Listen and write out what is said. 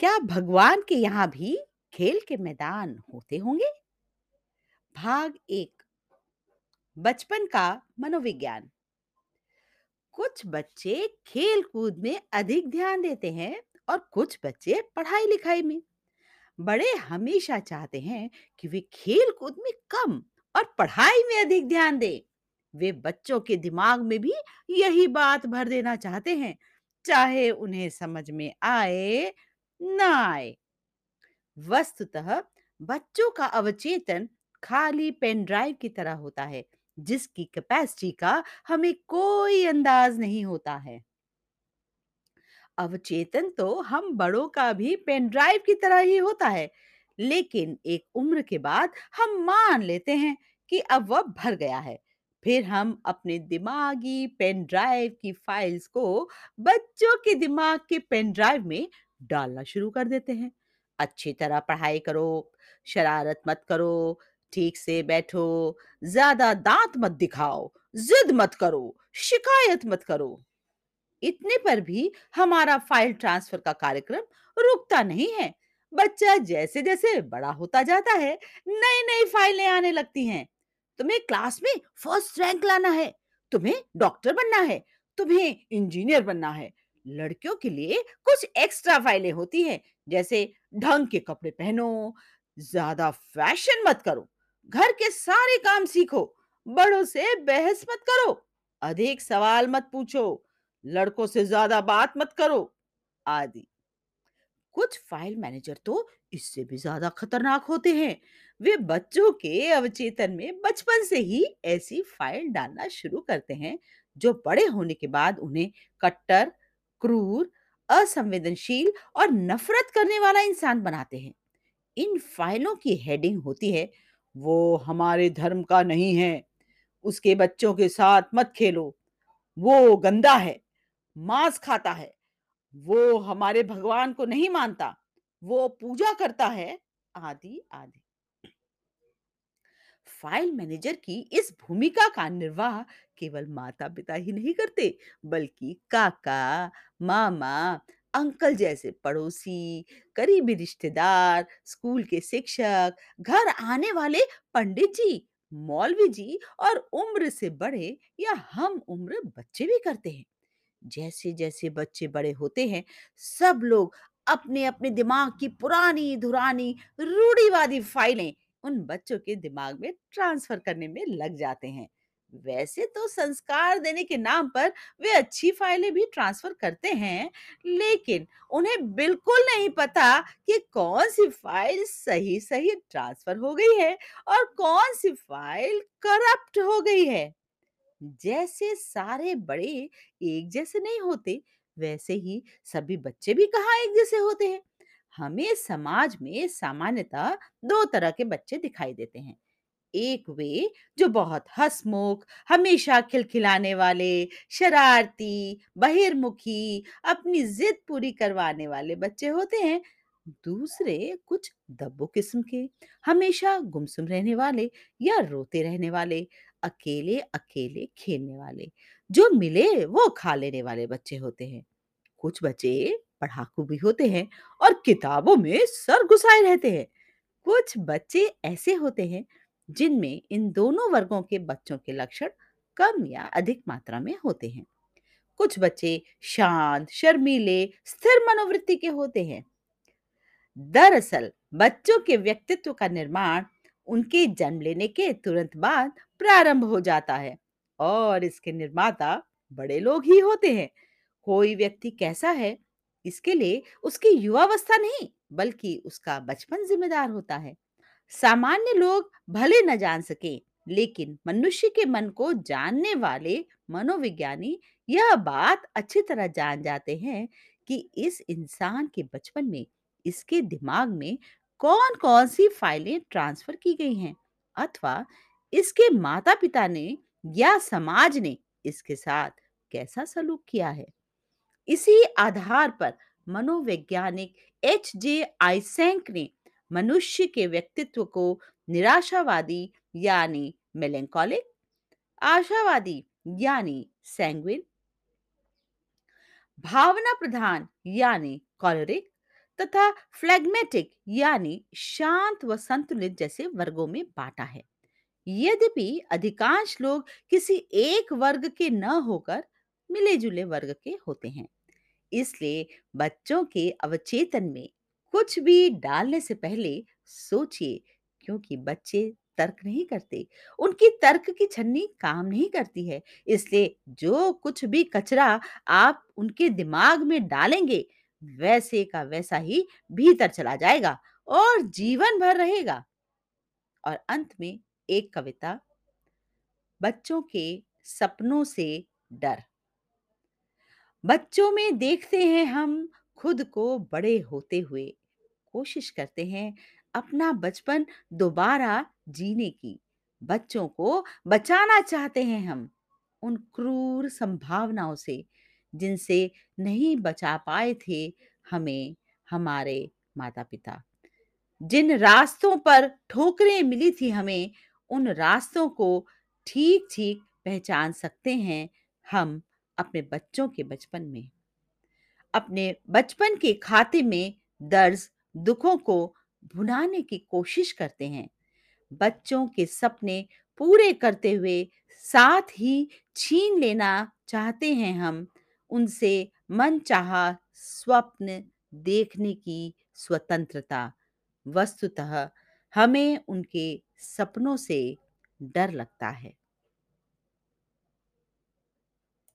क्या भगवान के यहाँ भी खेल के मैदान होते होंगे? भाग एक, बचपन का मनोविज्ञान। कुछ बच्चे खेल कूद में अधिक ध्यान देते हैं और कुछ बच्चे पढ़ाई लिखाई में। बड़े हमेशा चाहते हैं कि वे खेल कूद में कम और पढ़ाई में अधिक ध्यान दें। वे बच्चों के दिमाग में भी यही बात भर देना चाहते हैं, चाहे उन्हें समझ में आए ना आए वस्तुतः बच्चों का अवचेतन खाली पेन ड्राइव की तरह होता है, जिसकी कैपेसिटी का हमें कोई अंदाज नहीं होता है। अवचेतन तो हम बड़ों का भी पेन ड्राइव की तरह ही होता है, लेकिन एक उम्र के बाद हम मान लेते हैं कि अब वह भर गया है। फिर हम अपने दिमागी पेन ड्राइव की फाइल्स को बच्चों के दिमाग के पेन ड्राइव में डालना शुरू कर देते हैं। अच्छी तरह पढ़ाई करो, शरारत मत करो, ठीक से बैठो, ज़्यादा दांत मत दिखाओ, जिद मत करो, शिकायत मत करो। इतने पर भी हमारा फ़ाइल ट्रांसफ़र का कार्यक्रम रुकता नहीं है। बच्चा जैसे जैसे बड़ा होता जाता है नई नई फाइलें आने लगती हैं। तुम्हें क्लास में फ़र्स्ट रैंक लाना है, तुम्हें डॉक्टर बनना है, तुम्हें इंजीनियर बनना है। लड़कियों के लिए कुछ एक्स्ट्रा फाइलें होती हैं, जैसे ढंग के कपड़े पहनो, ज़्यादा फ़ैशन मत करो, घर के सारे काम सीखो, बड़ों से बहस मत करो, अधिक सवाल मत पूछो, लड़कों से ज़्यादा बात मत करो, आदि। कुछ फ़ाइल मैनेजर तो इससे भी ज़्यादा खतरनाक होते हैं। वे बच्चों के अवचेतन में बचपन से ही ऐसी फ़ाइल डालना शुरू करते हैं, जो बड़े होने के बाद उन्हें कट्टर क्रूर, असंवेदनशील और नफरत करने वाला इंसान बनाते हैं। इन फाइलों की हेडिंग होती है, वो हमारे धर्म का नहीं है, उसके बच्चों के साथ मत खेलो, वो गंदा है, मांस खाता है, वो हमारे भगवान को नहीं मानता, वो पूजा करता है, आदि आदि। फ़ाइल मैनेजर की इस भूमिका का निर्वाह केवल माता पिता ही नहीं करते बल्कि काका मामा अंकल जैसे पड़ोसी करीबी रिश्तेदार स्कूल के शिक्षक घर आने वाले पंडित जी मौलवी जी और उम्र से बड़े या हम उम्र बच्चे भी करते हैं। जैसे-जैसे बच्चे बड़े होते हैं, सब लोग अपने-अपने दिमाग की पुरानी-धुरानी रूढ़ीवादी फाइलें उन बच्चों के दिमाग में ट्रांसफ़र करने में लग जाते हैं। वैसे तो संस्कार देने के नाम पर वे अच्छी फाइलें भी ट्रांसफ़र करते हैं, लेकिन उन्हें बिल्कुल नहीं पता कि कौन-सी फ़ाइल सही-सही ट्रांसफ़र हो गई है और कौन-सी फ़ाइल करप्ट हो गई है। जैसे सारे बड़े एक जैसे नहीं होते, वैसे ही सभी बच्चे भी कहाँ एक जैसे होते हैं। हमें समाज में सामान्यतः दो तरह के बच्चे दिखाई देते हैं। एक वे जो बहुत हँसमुख, हमेशा खिलखिलाने वाले, शरारती, बहिर्मुखी, अपनी ज़िद पूरी करवाने वाले बच्चे होते हैं। दूसरे कुछ दब्बू किस्म के, हमेशा गुमसुम रहने वाले या रोते रहने वाले, अकेले-अकेले खेलने वाले, जो मिले वो खा लेने वाले बच्चे होते हैं। कुछ बच्चे पढ़ाकू भी होते हैं और किताबों में सर घुसाए रहते हैं। कुछ बच्चे ऐसे होते हैं जिनमें इन दोनों वर्गों के बच्चों के लक्षण कम या अधिक मात्रा में होते हैं। कुछ बच्चे शांत, शर्मीले, स्थिर मनोवृत्ति के होते हैं। दरअसल बच्चों के व्यक्तित्व का निर्माण उनके जन्म लेने के तुरंत बाद प्रारंभ हो जाता है और इसके निर्माता बड़े लोग ही होते हैं कोई व्यक्ति कैसा है इसके लिए उसकी युवावस्था नहीं, बल्कि उसका बचपन जिम्मेदार होता है। सामान्य लोग भले न जान सके, लेकिन मनुष्य के मन को जानने वाले मनोविज्ञानी यह बात अच्छी तरह जान जाते हैं कि इस इंसान के बचपन में, इसके दिमाग में कौन-कौन सी फाइलें ट्रांसफ़र की गई हैं? अथवा इसके माता-पिता ने या समाज ने इसके साथ कैसा सलूक किया है? इसी आधार पर मनोवैज्ञानिक एच जे आइसेंक ने मनुष्य के व्यक्तित्व को निराशावादी यानी मेलेंकोलिक आशावादी यानी सैंग्विन भावना प्रधान यानी कॉलरिक तथा फ्लेगमेटिक यानी शांत व संतुलित जैसे वर्गों में बांटा है। यद्यपि अधिकांश लोग किसी एक वर्ग के न होकर मिले-जुले वर्ग के होते हैं। इसलिए बच्चों के अवचेतन में कुछ भी डालने से पहले सोचिए, क्योंकि बच्चे तर्क नहीं करते। उनकी तर्क की छन्नी काम नहीं करती है। इसलिए जो कुछ भी कचरा आप उनके दिमाग में डालेंगे, वैसे का वैसा ही भीतर चला जाएगा और जीवन भर रहेगा। और अंत में एक कविता, बच्चों के सपनों से डर। बच्चों में देखते हैं हम खुद को बड़े होते हुए। कोशिश करते हैं अपना बचपन दोबारा जीने की। बच्चों को बचाना चाहते हैं हम, उन क्रूर संभावनाओं से, जिनसे नहीं बचा पाए थे हमें, हमारे माता-पिता। जिन रास्तों पर ठोकरें मिली थी हमें, उन रास्तों को ठीक-ठीक पहचान सकते हैं हम अपने बच्चों के बचपन में। अपने बचपन के खाते में दर्ज दुखों को भुनाने की कोशिश करते हैं। बच्चों के सपने पूरे करते हुए साथ ही छीन लेना चाहते हैं हम। उनसे मनचाहा स्वप्न देखने की स्वतंत्रता। वस्तुतः हमें उनके सपनों से डर लगता है।